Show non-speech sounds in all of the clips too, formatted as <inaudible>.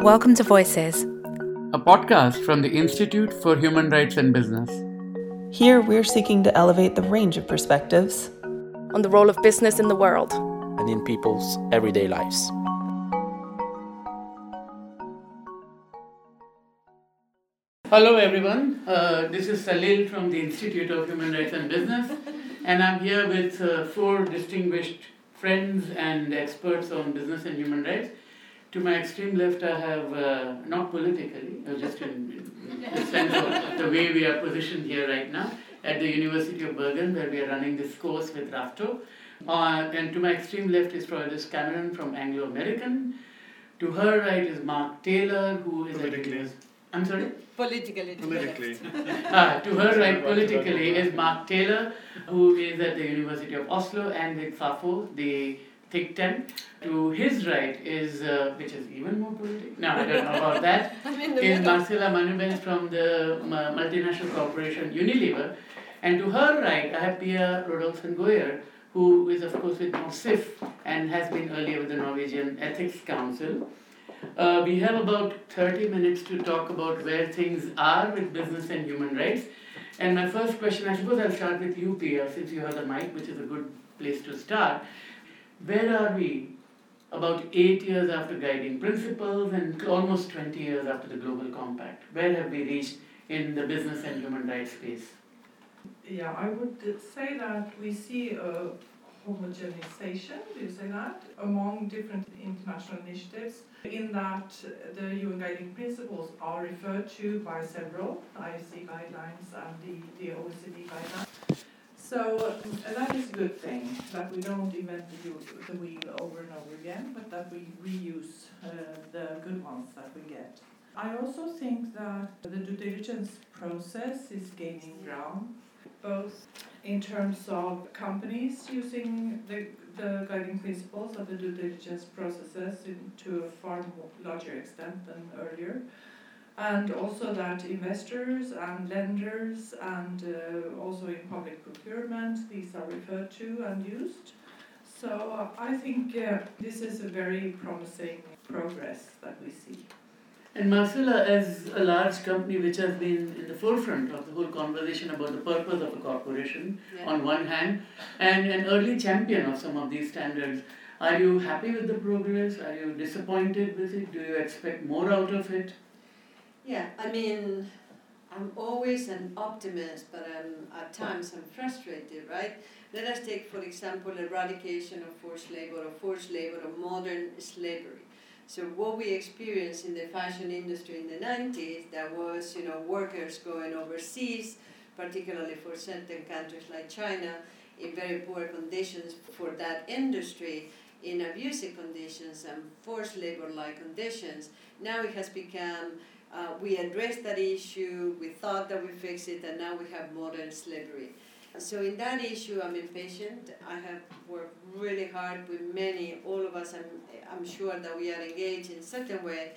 Welcome to Voices, a podcast from the Institute for Human Rights and Business. Here, we're seeking to elevate the range of perspectives on the role of business in the world and in people's everyday lives. Hello, everyone. Uh, this is Salil from the Institute of Human Rights and Business, and I'm here with uh, four distinguished friends and experts on business and human rights. To my extreme left, I have, uh, not politically, just in, in the sense of the way we are positioned here right now, at the University of Bergen, where we are running this course with RAFTO. Uh, and to my extreme left is Freudis Cameron from Anglo American. To her right is Mark Taylor, who is politically. At, I'm sorry? Politically. Politically. ah, <laughs> to her right politically is Mark Taylor, who is at the University of Oslo and with FAFO, the think tank. To his right is, uh, which is even more political. No, I don't know about that. <laughs> is Marcela Manubens from the uh, multinational corporation Unilever. And to her right, I have Pia Rodolfsen Goyer, who is, of course, with NORSIF and has been earlier with the Norwegian Ethics Council. Uh, we have about 30 minutes to talk about where things are with business and human rights. And my first question, I suppose I'll start with you, Pia, since you have the mic, which is a good place to start. Where are we about eight years after guiding principles and almost 20 years after the Global Compact? Where have we reached in the business and human rights space? Yeah, I would say that we see a homogenization, do you say that, among different international initiatives, in that the UN guiding principles are referred to by several IFC guidelines and the, the OECD guidelines. So that is a good thing, that we don't invent the, the wheel over and over again, but that we reuse uh, the good ones that we get. I also think that the due diligence process is gaining ground, both in terms of companies using the, the guiding principles of the due diligence processes in, to a far larger extent than earlier and also that investors and lenders and uh, also in public procurement these are referred to and used. So uh, I think uh, this is a very promising progress that we see. And Marcela, as a large company which has been in the forefront of the whole conversation about the purpose of a corporation, yeah. on one hand, and an early champion of some of these standards, are you happy with the progress? Are you disappointed with it? Do you expect more out of it? Yeah, I mean, I'm always an optimist, but I'm, at times I'm frustrated, right? Let us take, for example, eradication of forced labor or forced labor or modern slavery. So what we experienced in the fashion industry in the 90s, that was, you know, workers going overseas, particularly for certain countries like China, in very poor conditions for that industry, in abusive conditions and forced labor-like conditions. Now it has become uh, we addressed that issue, we thought that we fixed it, and now we have modern slavery. So in that issue, I'm impatient. I have worked really hard with many, all of us, I'm, I'm sure that we are engaged in certain way,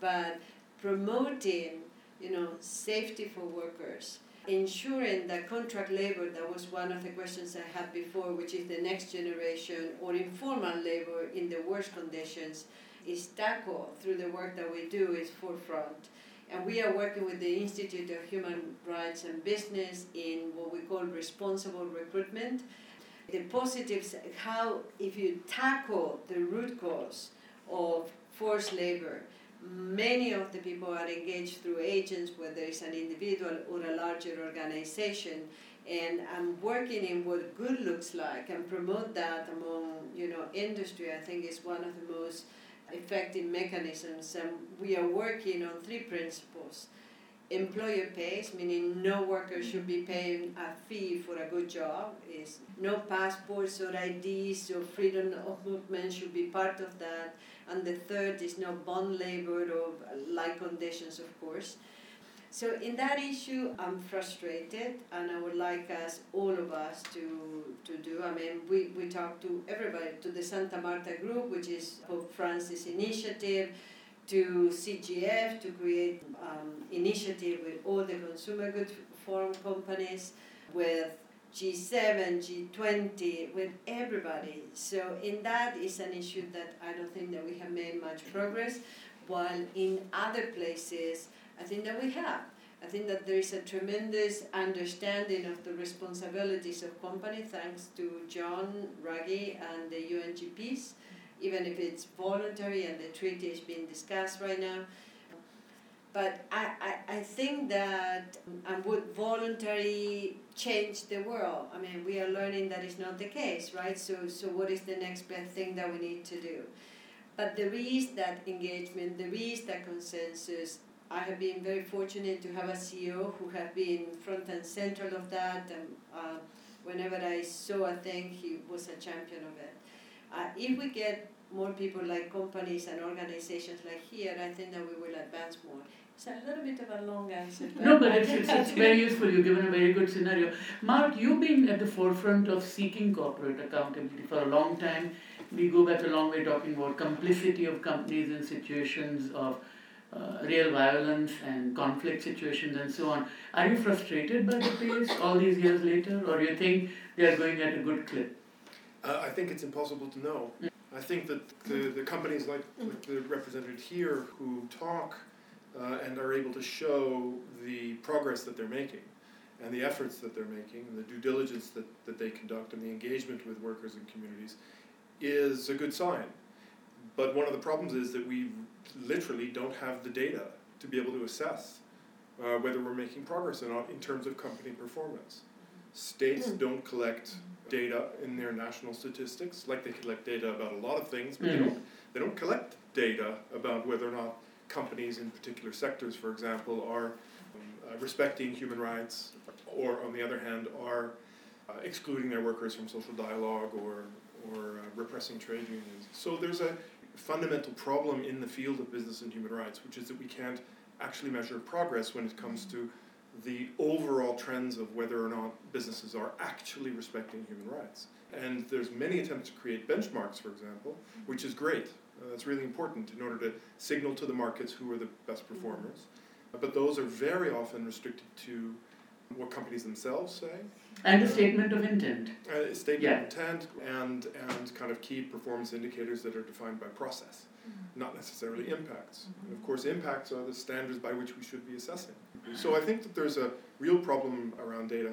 but promoting, you know, safety for workers, ensuring that contract labor, that was one of the questions I had before, which is the next generation, or informal labor in the worst conditions, is tackled through the work that we do is forefront. And we are working with the Institute of Human Rights and Business in what we call responsible recruitment. The positives, how if you tackle the root cause of forced labor, many of the people are engaged through agents, whether it's an individual or a larger organization. And I'm working in what good looks like and promote that among you know industry. I think is one of the most effective mechanisms, and we are working on three principles. Employer pays, meaning no worker should be paying a fee for a good job. Is no passports or IDs or freedom of movement should be part of that. And the third is no bond labor or uh, like conditions, of course. So in that issue, I'm frustrated, and I would like us, all of us, to, to do. I mean, we, we talk to everybody, to the Santa Marta Group, which is Pope Francis initiative, to CGF to create um, initiative with all the consumer goods forum companies, with G7, G20, with everybody. So in that is an issue that I don't think that we have made much progress. while in other places, I think that we have. I think that there is a tremendous understanding of the responsibilities of company thanks to John Ruggie and the UNGPs, even if it's voluntary and the treaty is being discussed right now. But I, I, I think that um, would voluntary change the world? I mean, we are learning that is not the case, right? So, so what is the next best thing that we need to do? But there is that engagement, there is that consensus. I have been very fortunate to have a CEO who have been front and central of that. And uh, whenever I saw a thing, he was a champion of it. Uh, if we get more people like companies and organizations like here, I think that we will advance more. It's a little bit of a long answer. no, but it's, it's, it's very useful. You've given a very good scenario. Mark, you've been at the forefront of seeking corporate accountability for a long time. We go back a long way talking about complicity of companies in situations of uh, real violence and conflict situations and so on. Are you frustrated by the pace all these years later, or do you think they are going at a good clip? Uh, I think it's impossible to know. Mm. I think that the, the companies like, like the represented here who talk uh, and are able to show the progress that they're making and the efforts that they're making and the due diligence that, that they conduct and the engagement with workers and communities is a good sign. But one of the problems is that we literally don't have the data to be able to assess uh, whether we're making progress or not in terms of company performance. States mm. don't collect data in their national statistics, like they collect data about a lot of things, but mm. they don't they don't collect data about whether or not companies in particular sectors, for example, are um, uh, respecting human rights, or on the other hand, are uh, excluding their workers from social dialogue or, or uh, repressing trade unions. So there's a fundamental problem in the field of business and human rights, which is that we can't actually measure progress when it comes to the overall trends of whether or not businesses are actually respecting human rights. And there's many attempts to create benchmarks, for example, which is great. Uh, that's really important in order to signal to the markets who are the best performers. But those are very often restricted to what companies themselves say. And a statement of intent. A statement yeah. of intent and, and kind of key performance indicators that are defined by process, mm-hmm. not necessarily impacts. Mm-hmm. Of course, impacts are the standards by which we should be assessing. So I think that there's a real problem around data.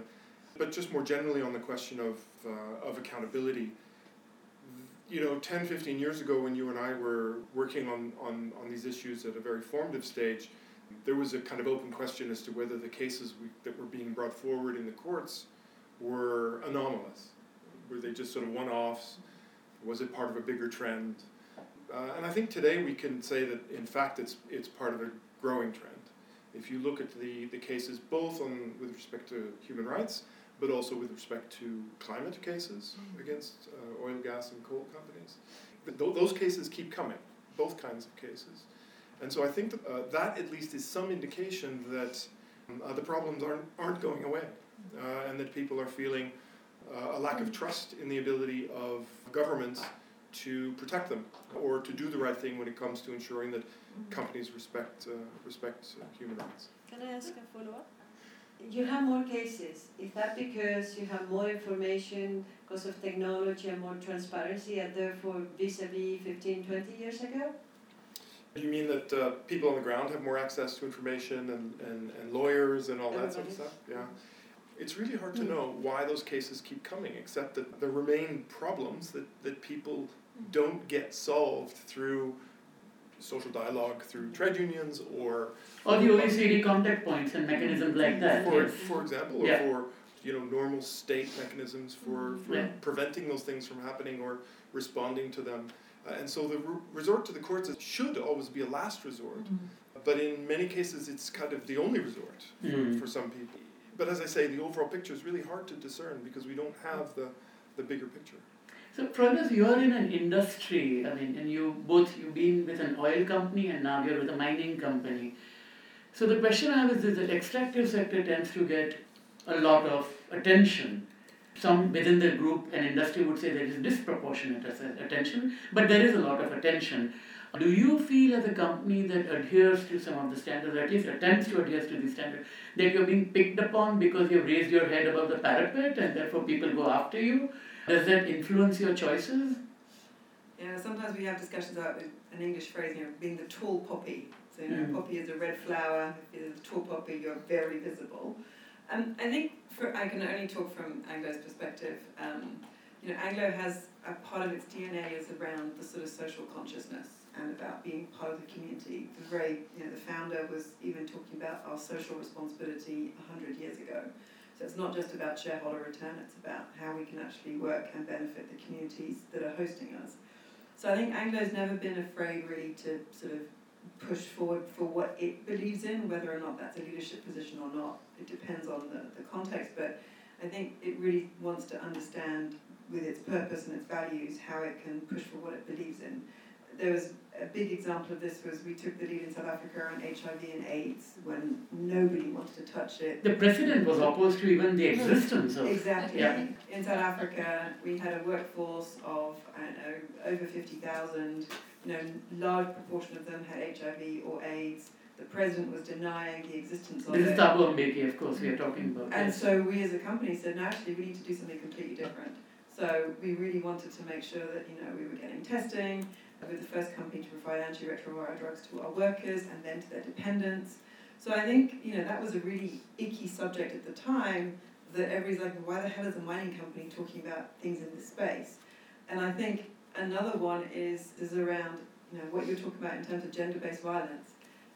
But just more generally on the question of, uh, of accountability, you know, 10, 15 years ago when you and I were working on, on, on these issues at a very formative stage, there was a kind of open question as to whether the cases we, that were being brought forward in the courts were anomalous. Were they just sort of one offs? Was it part of a bigger trend? Uh, and I think today we can say that in fact it's, it's part of a growing trend. If you look at the, the cases both on, with respect to human rights but also with respect to climate cases mm. against uh, oil, gas, and coal companies. Th- those cases keep coming, both kinds of cases. And so I think that, uh, that at least is some indication that um, uh, the problems aren't, aren't going away uh, and that people are feeling uh, a lack of trust in the ability of governments to protect them or to do the right thing when it comes to ensuring that companies respect, uh, respect human rights. Can I ask a follow up? you have more cases. Is that because you have more information because of technology and more transparency and therefore vis-a-vis 15, 20 years ago? You mean that uh, people on the ground have more access to information and, and, and lawyers and all Everybody. that sort of stuff? Yeah. It's really hard to hmm. know why those cases keep coming, except that there remain problems that, that people don't get solved through social dialogue through trade unions or or the OECD contact points and mechanisms like that. For, yes. for example, or yeah. for you know normal state mechanisms for, for yeah. preventing those things from happening or responding to them. Uh, and so the re- resort to the courts should always be a last resort, mm-hmm. but in many cases it's kind of the only resort mm-hmm. for, for some people. But as I say, the overall picture is really hard to discern because we don't have the, the bigger picture. So, Prabhas, you are in an industry. I mean, and you both you've been with an oil company and now you're with a mining company. So the question I have is: the extractive sector tends to get a lot of attention. Some within the group and industry would say there is disproportionate attention, but there is a lot of attention. Do you feel as a company that adheres to some of the standards, or at least attempts to adhere to the standards, that you're being picked upon because you've raised your head above the parapet and therefore people go after you? Does that influence your choices? Yeah, sometimes sometimes we have discussions about an English phrase, you know, being the tall poppy. So, you know, Mm. poppy is a red flower. If you're the tall poppy, you're very visible. Um, I think for I can only talk from Anglo's perspective. Um, you know, Anglo has a part of its DNA is around the sort of social consciousness and about being part of the community. The very, you know, the founder was even talking about our social responsibility hundred years ago. So it's not just about shareholder return; it's about how we can actually work and benefit the communities that are hosting us. So I think Anglo's never been afraid really to sort of push forward for what it believes in, whether or not that's a leadership position or not. It depends on the, the context, but I think it really wants to understand with its purpose and its values how it can push for what it believes in. There was a big example of this was we took the lead in South Africa on HIV and AIDS when nobody wanted to touch it. The president was opposed to even the existence of. Exactly. Yeah. In South Africa, we had a workforce of I don't know over fifty thousand. You know, large proportion of them had HIV or AIDS. The president was denying the existence of This it. is Thabo Mbeki, of course, we are talking about. And yes. so we as a company said, no, actually, we need to do something completely different. So we really wanted to make sure that, you know, we were getting testing. We were the first company to provide antiretroviral drugs to our workers and then to their dependents. So I think, you know, that was a really icky subject at the time that everybody's like, why the hell is a mining company talking about things in this space? And I think another one is, is around, you know, what you're talking about in terms of gender-based violence.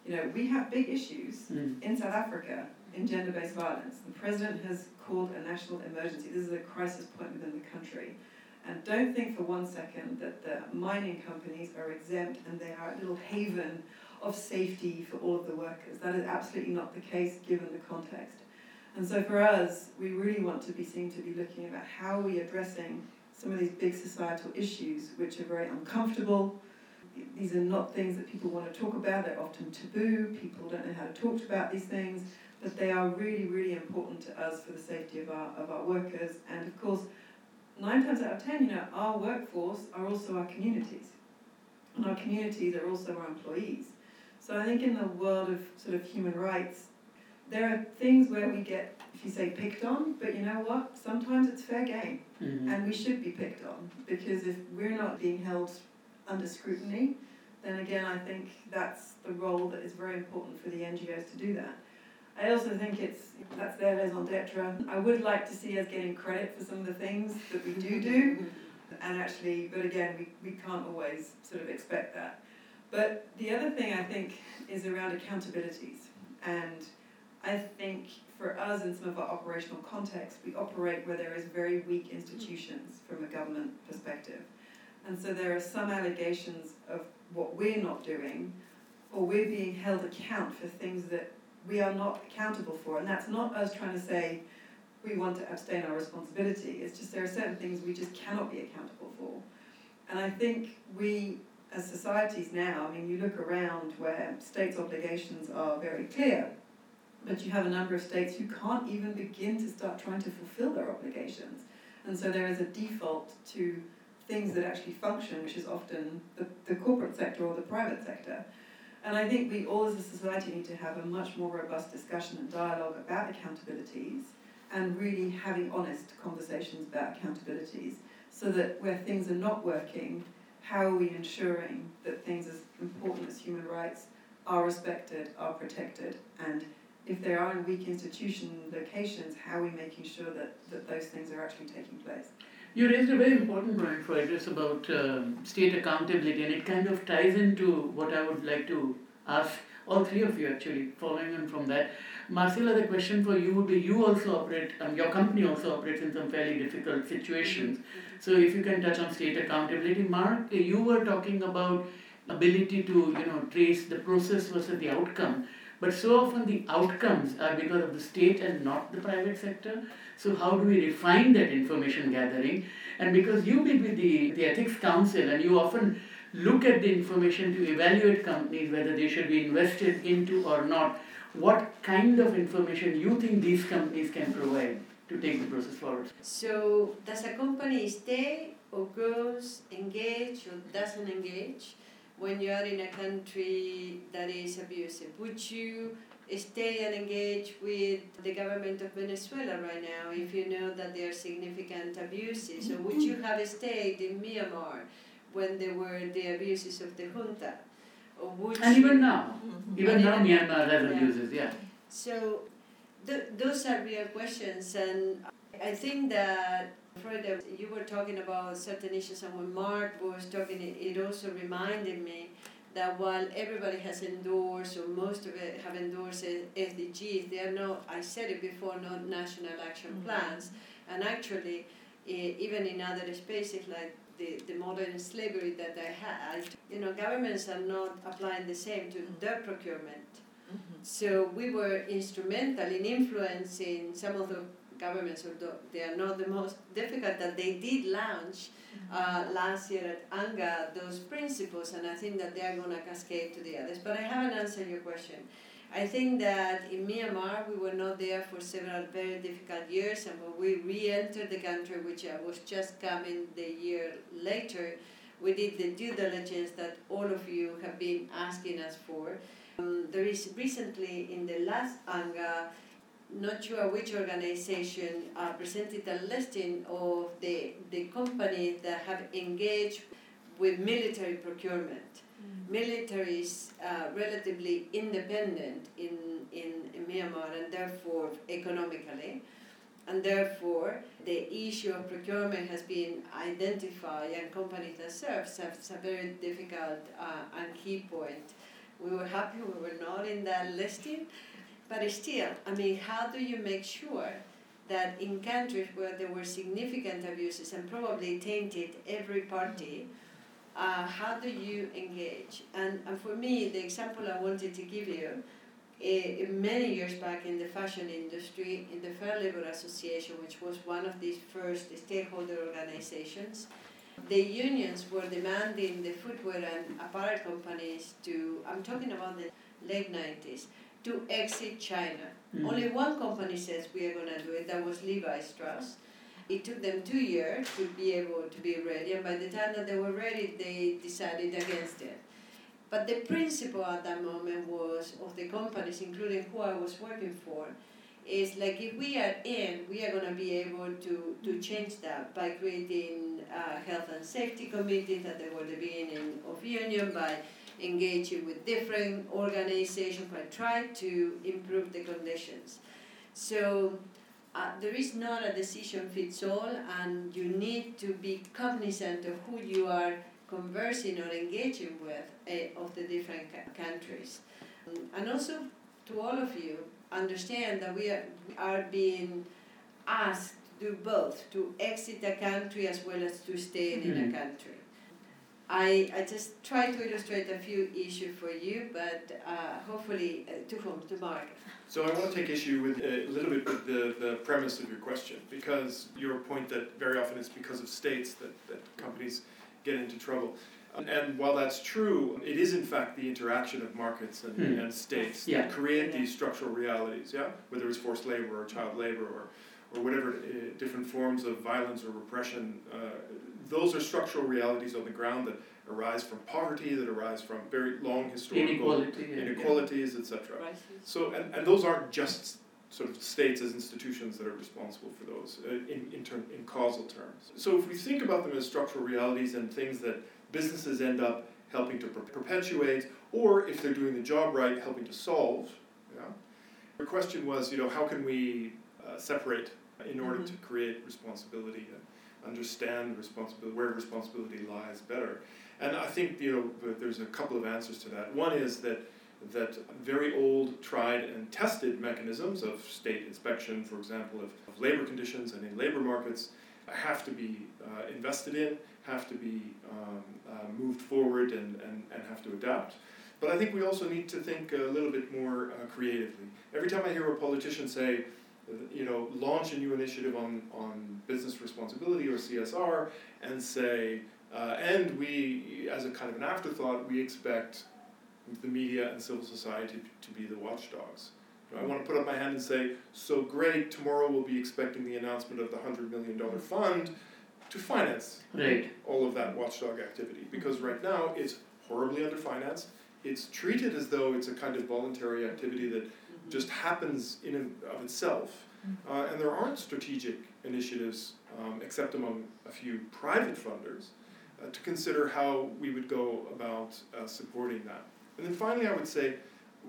You know, we have big issues Mm. in South Africa in gender based violence. The president has called a national emergency. This is a crisis point within the country. And don't think for one second that the mining companies are exempt and they are a little haven of safety for all of the workers. That is absolutely not the case given the context. And so for us, we really want to be seen to be looking about how are we addressing some of these big societal issues which are very uncomfortable, these are not things that people want to talk about. They're often taboo. People don't know how to talk about these things, but they are really, really important to us for the safety of our of our workers. And of course, nine times out of ten, you know, our workforce are also our communities, and our communities are also our employees. So I think in the world of sort of human rights, there are things where we get, you say, picked on. But you know what? Sometimes it's fair game. Mhm. And we should be picked on because if we're not being held under scrutiny, then again, I think that's the role that is very important for the NGOs to do that. I also think it's that's their raison d'etre. I would like to see us getting credit for some of the things that we do do, and actually, but again, we, we can't always sort of expect that. But the other thing I think is around accountabilities, and I think for us in some of our operational contexts, we operate where there is very weak institutions from a government perspective. And so there are some allegations of what we're not doing, or we're being held account for things that we are not accountable for. And that's not us trying to say we want to abstain our responsibility. It's just there are certain things we just cannot be accountable for. And I think we, as societies now, I mean, you look around where states' obligations are very clear, but you have a number of states who can't even begin to start trying to fulfill their obligations. And so there is a default to things that actually function, which is often the, the corporate sector or the private sector. And I think we all as a society need to have a much more robust discussion and dialogue about accountabilities and really having honest conversations about accountabilities so that where things are not working, how are we ensuring that things as important as human rights are respected, are protected, and if there are in weak institution locations, how are we making sure that, that those things are actually taking place? You raised a very important point, Friedrich, about um, state accountability, and it kind of ties into what I would like to ask all three of you actually, following on from that. Marcela, the question for you would be you also operate, um, your company also operates in some fairly difficult situations. So if you can touch on state accountability. Mark, you were talking about ability to you know trace the process versus the outcome. But so often the outcomes are because of the state and not the private sector. So how do we refine that information gathering? And because you meet with the, the Ethics Council and you often look at the information to evaluate companies whether they should be invested into or not, what kind of information you think these companies can provide to take the process forward? So does a company stay or goes, engage or doesn't engage when you are in a country that is abusive? Would you stay and engage with the government of Venezuela right now if you know that there are significant abuses? Or would you have stayed in Myanmar when there were the abuses of the junta. Of which And even now, mm-hmm. even now even- Myanmar has yeah. abuses, yeah. So th- those are real questions, and I think that Freda, you were talking about certain issues, and when Mark was talking, it, also reminded me that while everybody has endorsed, or most of it have endorsed SDGs, they are not, I said it before, not national action mm-hmm. plans. And actually, even in other spaces like the, the modern slavery that I had, you know, governments are not applying the same to mm-hmm. their procurement. Mm-hmm. So we were instrumental in influencing some of the governments, although they are not the most difficult, that they did launch uh, last year at UNGA those principles, and I think that they are going to cascade to the others. But I haven't answered your question. I think that in Myanmar we were not there for several very difficult years, and when we re-entered the country, which I was just coming the year later, we did the due diligence that all of you have been asking us for. Um, there is recently in the last UNGA, not sure which organization uh, presented a listing of the, the companies that have engaged with military procurement. Military is uh, relatively independent in, in, in Myanmar and therefore economically. And therefore, the issue of procurement has been identified, and companies that serve has a very difficult uh, and key point. We were happy we were not in that listing, but still, I mean, how do you make sure that in countries where there were significant abuses and probably tainted every party, uh, how do you engage? And, and for me, the example I wanted to give you, eh, many years back in the fashion industry, in the Fair Labor Association, which was one of these first stakeholder organizations, the unions were demanding the footwear and apparel companies to, I'm talking about the late 90s, to exit China. Mhm. Only one company says we are going to do it, that was Levi Strauss. It took them two years to be able to be ready, and by the time that they were ready, they decided against it. But the principle at that moment was of the companies, including who I was working for, is like if we are in, we are going to be able to, to change that by creating uh, health and safety committees at the were the beginning of union, by engaging with different organizations, by trying to improve the conditions. So uh, there is not a decision fits all, and you need to be cognizant of who you are conversing or engaging with uh, of the different countries. Um, and also to all of you, understand that we are, are being asked to do both, to exit a country as well as to stay in Mhm. a country. I, I just try to illustrate a few issues for you, but uh, hopefully uh, to whom? To Mark. So I want to take issue with uh, a little bit with the, the premise of your question, because your point that very often it's because of states that, that companies get into trouble. And while that's true, it is in fact the interaction of markets and, Hmm. and states Yeah. that create Yeah. these structural realities, yeah? Whether it's forced labor or child labor or, or whatever uh, different forms of violence or repression, uh, those are structural realities on the ground that arise from poverty, that arise from very long historical Inequality. yeah. inequalities, etc. Right? So, and, and those aren't just sort of states as institutions that are responsible for those uh, in, in, term, in causal terms. So, if we think about them as structural realities and things that businesses end up helping to per- perpetuate, or if they're doing the job right, helping to solve, yeah. The question was, you know, how can we uh, separate in order to create responsibility and understand responsibility, where responsibility lies better? And I think you know there's a couple of answers to that. One is that that very old, tried and tested mechanisms of state inspection, for example, of, of labor conditions and in labor markets, have to be uh, invested in, have to be um, uh, moved forward, and, and, and have to adapt. But I think we also need to think a little bit more uh, creatively. Every time I hear a politician say, uh, you know, launch a new initiative on, on business responsibility or CSR and say, uh, and we, as a kind of an afterthought, we expect the media and civil society to be the watchdogs. You know, I want to put up my hand and say, so great, tomorrow we'll be expecting the announcement of the $100 million fund to finance Right. all of that watchdog activity. Because right now it's horribly underfinanced. It's treated as though it's a kind of voluntary activity that just happens in and of itself. Uh, and there aren't strategic initiatives, um, except among a few private funders, uh, to consider how we would go about uh, supporting that. And then finally, I would say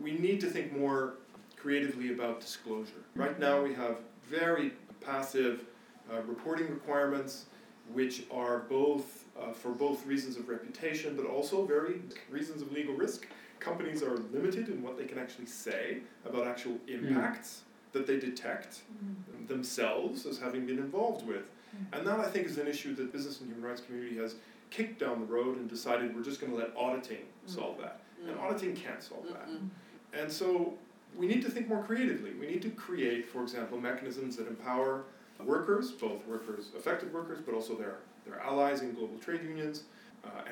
we need to think more creatively about disclosure. Right now, we have very passive uh, reporting requirements, which are both uh, for both reasons of reputation, but also very reasons of legal risk. Companies are limited in what they can actually say about actual impacts mm. that they detect mm. themselves as having been involved with. Mm. And that I think is an issue that business and human rights community has kicked down the road and decided we're just going to let auditing mm. solve that. And auditing can't solve that. And so we need to think more creatively. We need to create, for example, mechanisms that empower workers, both workers, affected workers, but also their, their allies in global trade unions,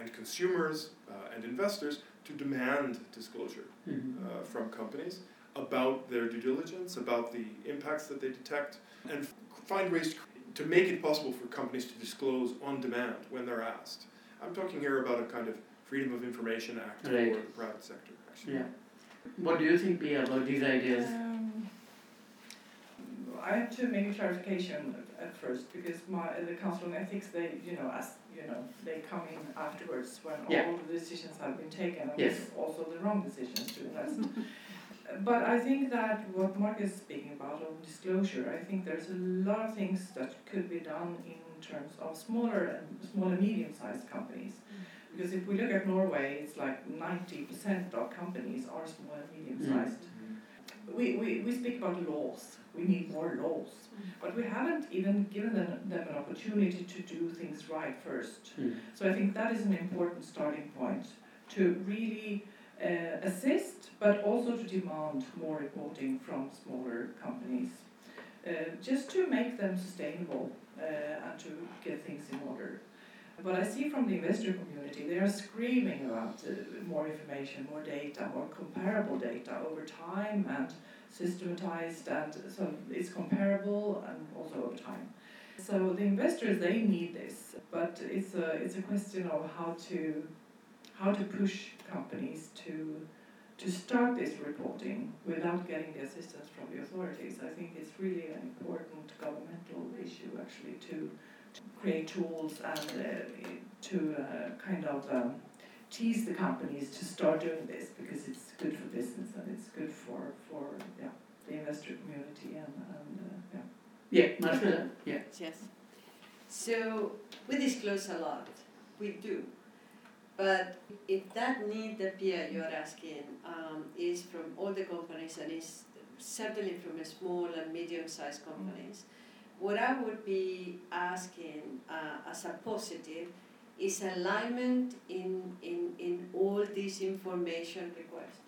and consumers uh, and investors to demand disclosure mm-hmm. uh, from companies about their due diligence, about the impacts that they detect, and find ways to, to make it possible for companies to disclose on demand when they're asked. I'm talking here about a kind of Freedom of Information Act right. for the private sector, actually. Yeah. What do you think, Pia, about these ideas? I have to make a clarification at first because my the Council on Ethics they you know as you know they come in afterwards when yeah. all the decisions have been taken and yes. also the wrong decisions to invest. but I think that what Mark is speaking about of disclosure, I think there's a lot of things that could be done in terms of smaller and small and medium sized companies. Because if we look at Norway, it's like 90% of companies are small and medium sized. Mm. We, we, we speak about laws, we need more laws, mm. but we haven't even given them, them an opportunity to do things right first. Mm. So I think that is an important starting point to really uh, assist, but also to demand more reporting from smaller companies, uh, just to make them sustainable uh, and to get things in order. What I see from the investor community, they are screaming about uh, more information, more data, more comparable data over time and systematized, and so it's comparable and also over time. So the investors they need this, but it's a it's a question of how to how to push companies to to start this reporting without getting the assistance from the authorities. I think it's really an important governmental issue actually to create tools and uh, to uh, kind of um, tease the companies to start doing this because it's good for business and it's good for, for yeah, the investor community and, and uh, yeah. Yeah, Marcela, yeah. Yes. So we disclose a lot, we do. But if that need that Pia you're asking um, is from all the companies and is certainly from small and medium-sized companies, mm-hmm what I would be asking uh, as a positive is alignment in, in, in all these information requests.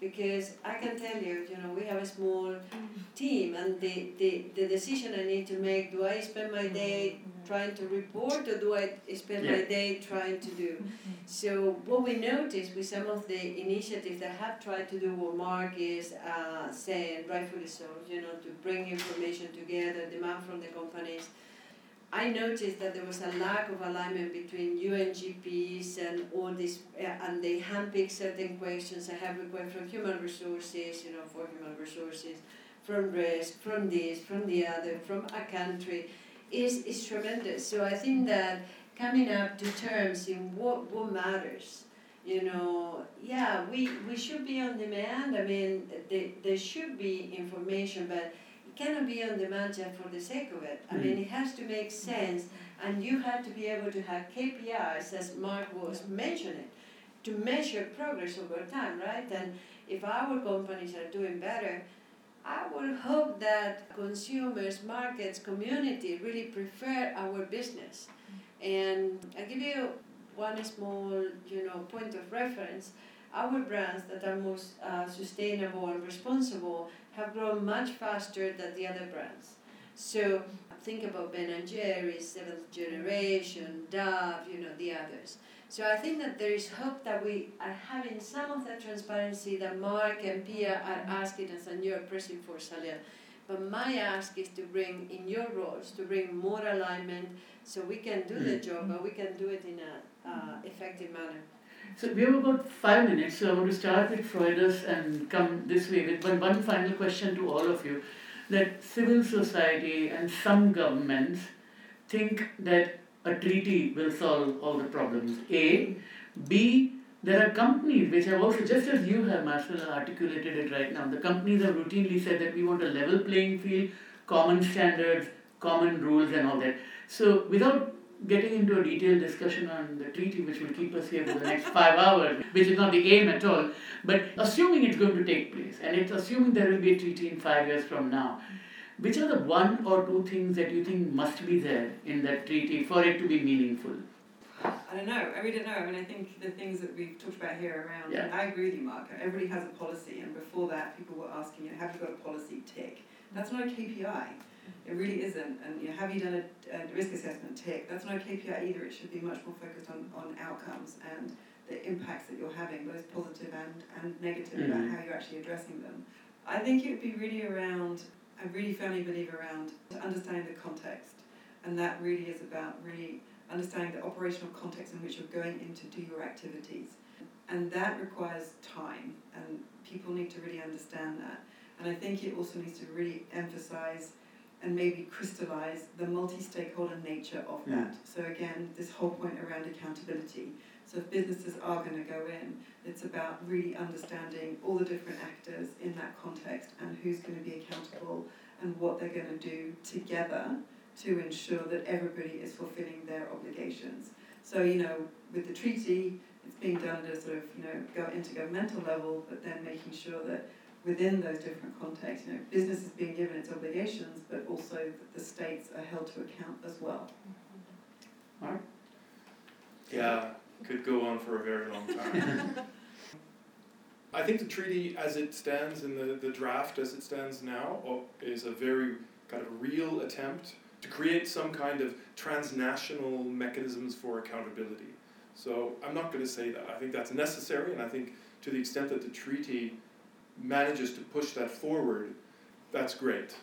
Because I can tell you, you know, we have a small mm. team and the, the, the decision I need to make, do I spend my mm. day trying to report or do I spend yeah. my day trying to do? Mm-hmm. So what we noticed with some of the initiatives that have tried to do what Mark is uh, saying, rightfully so, you know, to bring information together, demand from the companies, I noticed that there was a lack of alignment between UNGPs and all this, and they handpick certain questions. I have requests from human resources, you know, for human resources, from risk, from this, from the other, from a country, is is tremendous. So I think that coming up to terms in what what matters, you know, yeah, we we should be on demand. I mean, there there should be information, but cannot be on demand just for the sake of it. I mean, mm. it has to make sense, and you have to be able to have KPIs, as Mark was mentioning, to measure progress over time, right? And if our companies are doing better, I would hope that consumers, markets, community really prefer our business. And I give you one small, you know, point of reference. Our brands that are most uh, sustainable and responsible have grown much faster than the other brands. So think about Ben and Jerry's, Seventh Generation, Dove, you know, the others. So I think that there is hope that we are having some of the transparency that Mark and Pia are asking us and you're pressing for, Salil. But my ask is to bring in your roles, to bring more alignment so we can do the mm. job, but we can do it in an uh, effective manner. So we have about five minutes, so I want to start with Freudus and come this way with one, one final question to all of you. That civil society and some governments think that a treaty will solve all the problems. A. B. There are companies which have also, just as you have, Marcel, articulated it right now, the companies have routinely said that we want a level playing field, common standards, common rules, and all that. So, without getting into a detailed discussion on the treaty, which will keep us here for the next five hours, which is not the aim at all, but assuming it's going to take place, and it's assuming there will be a treaty in five years from now, which are the one or two things that you think must be there in that treaty for it to be meaningful? I don't know. I really don't know. I mean, I think the things that we've talked about here around, Yeah. I agree with you, Mark. Everybody has a policy, and before that, people were asking, you know, have you got a policy tick? That's not a KPI. It really isn't. And you know, have you done a, a risk assessment tick? That's not a KPI either. It should be much more focused on, on outcomes and the impacts that you're having, both positive and, and negative, about Mhm. how you're actually addressing them. I think it would be really around, I really firmly believe around to understanding the context. And that really is about really understanding the operational context in which you're going in to do your activities. And that requires time, and people need to really understand that. And I think it also needs to really emphasize and maybe crystallize the multi stakeholder nature of mm. that. So, again, this whole point around accountability. So, if businesses are going to go in, it's about really understanding all the different actors in that context and who's going to be accountable and what they're going to do together to ensure that everybody is fulfilling their obligations. So, you know, with the treaty, it's being done at a sort of, you know, go intergovernmental level, but then making sure that within those different contexts, you know, business is being given its obligations, but also that the states are held to account as well. Mark? Yeah, could go on for a very long time. <laughs> I think the treaty as it stands in the, the draft as it stands now is a very kind of real attempt to create some kind of transnational mechanisms for accountability. So I'm not going to say that. I think that's necessary, and I think to the extent that the treaty manages to push that forward, that's great.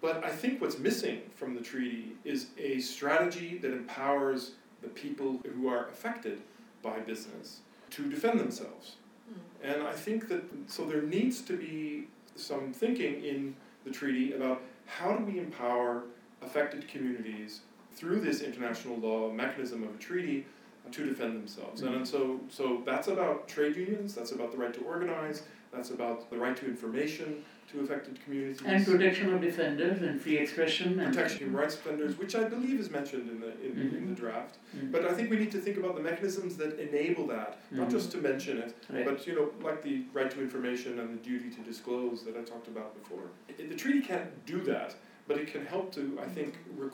But I think what's missing from the treaty is a strategy that empowers the people who are affected by business to defend themselves. Hmm. And I think that, so there needs to be some thinking in the treaty about how do we empower affected communities through this international law mechanism of a treaty to defend themselves. And hmm. so, so that's about trade unions, that's about the right to organize, that's about the right to information to affected communities. And protection of defenders and free expression and protection of human rights defenders, which I believe is mentioned in the in, in the draft. Mm. But I think we need to think about the mechanisms that enable that, not just to mention it, Right. but you know, like the right to information and the duty to disclose that I talked about before. I- the treaty can't do that, but it can help to, I think, rec-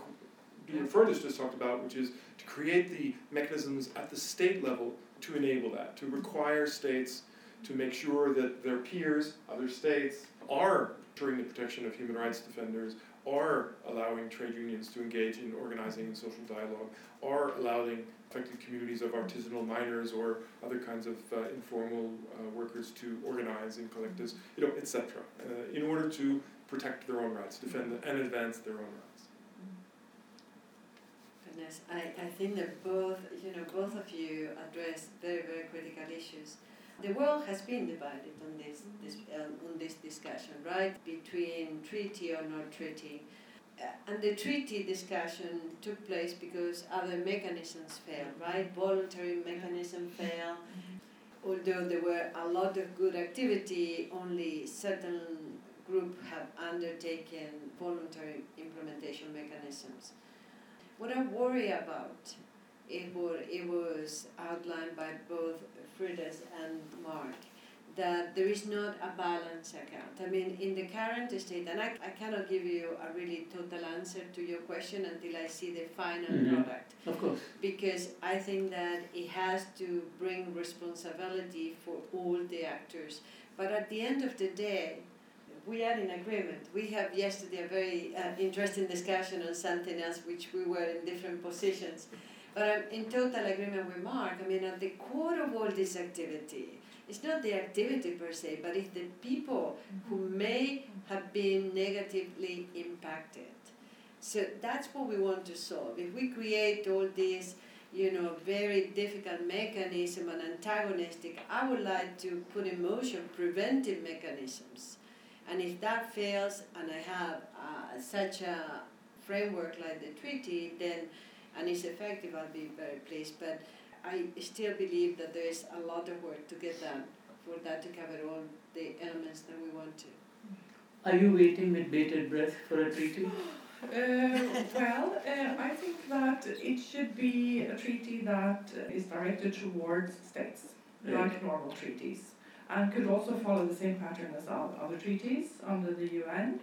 do what just talked about, which is to create the mechanisms at the state level to enable that, to require states to make sure that their peers, other states, are ensuring the protection of human rights defenders, are allowing trade unions to engage in organizing and social dialogue, are allowing affected communities of artisanal miners or other kinds of uh, informal uh, workers to organize in collectives, you know, etc., uh, in order to protect their own rights, defend and advance their own rights. Goodness, I, I think that both, you know, both of you address very, very critical issues. The world has been divided on this, this um, on this discussion, right? Between treaty or not treaty. Uh, and the treaty discussion took place because other mechanisms failed, right? Voluntary mechanism failed. Although there were a lot of good activity, only certain group have undertaken voluntary implementation mechanisms. What I worry about, it was, it was outlined by both Fridas and Mark, that there is not a balance account. I mean, in the current state, and I, I cannot give you a really total answer to your question until I see the final Mhm. product of course. because I think that it has to bring responsibility for all the actors. But at the end of the day, we are in agreement. We have yesterday a very uh, interesting discussion on something else, which we were in different positions. But I'm in total agreement with Mark. I mean, at the core of all this activity, it's not the activity per se, but it's the people who may have been negatively impacted. So that's what we want to solve. If we create all these, you know, very difficult mechanism and antagonistic, I would like to put in motion preventive mechanisms. And if that fails, and I have uh, such a framework like the treaty, then and it's effective, I'll be very pleased. But I still believe that there is a lot of work to get done for that to cover all the elements that we want to. Are you waiting with bated breath for a treaty? <gasps> Uh, well, uh, I think that it should be a treaty that uh, is directed towards states, like normal treaties, and could also follow the same pattern as o- other treaties under the UN,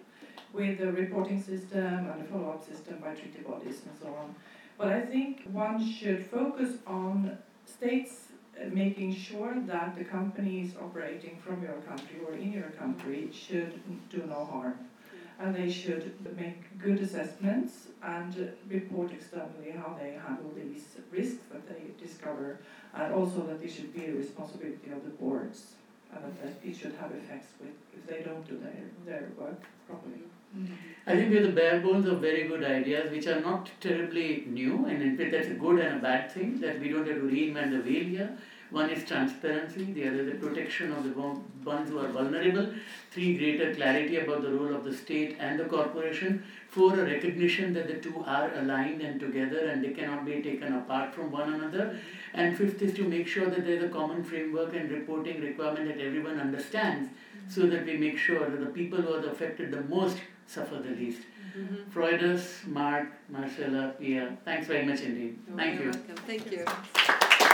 with a reporting system and a follow-up system by treaty bodies and so on. But I think one should focus on states uh, making sure that the companies operating from your country or in your country should do no harm and they should make good assessments and report externally how they handle these risks that they discover, and also that it should be the responsibility of the boards, and that, that it should have effects with if they don't do their, their work properly. I think we're the bare bones of very good ideas which are not terribly new, and in fact, that's a good and a bad thing that we don't have to reinvent the wheel here. One is transparency, the other the protection of the one- ones who are vulnerable. Three, greater clarity about the role of the state and the corporation. Four, a recognition that the two are aligned and together and they cannot be taken apart from one another. And fifth is to make sure that there's a common framework and reporting requirement that everyone understands so that we make sure that the people who are affected the most suffer the least. Mm-hmm. Freudus, Mark, Marcella, Pia, thanks very much indeed. Thank You're you. welcome. Thank you.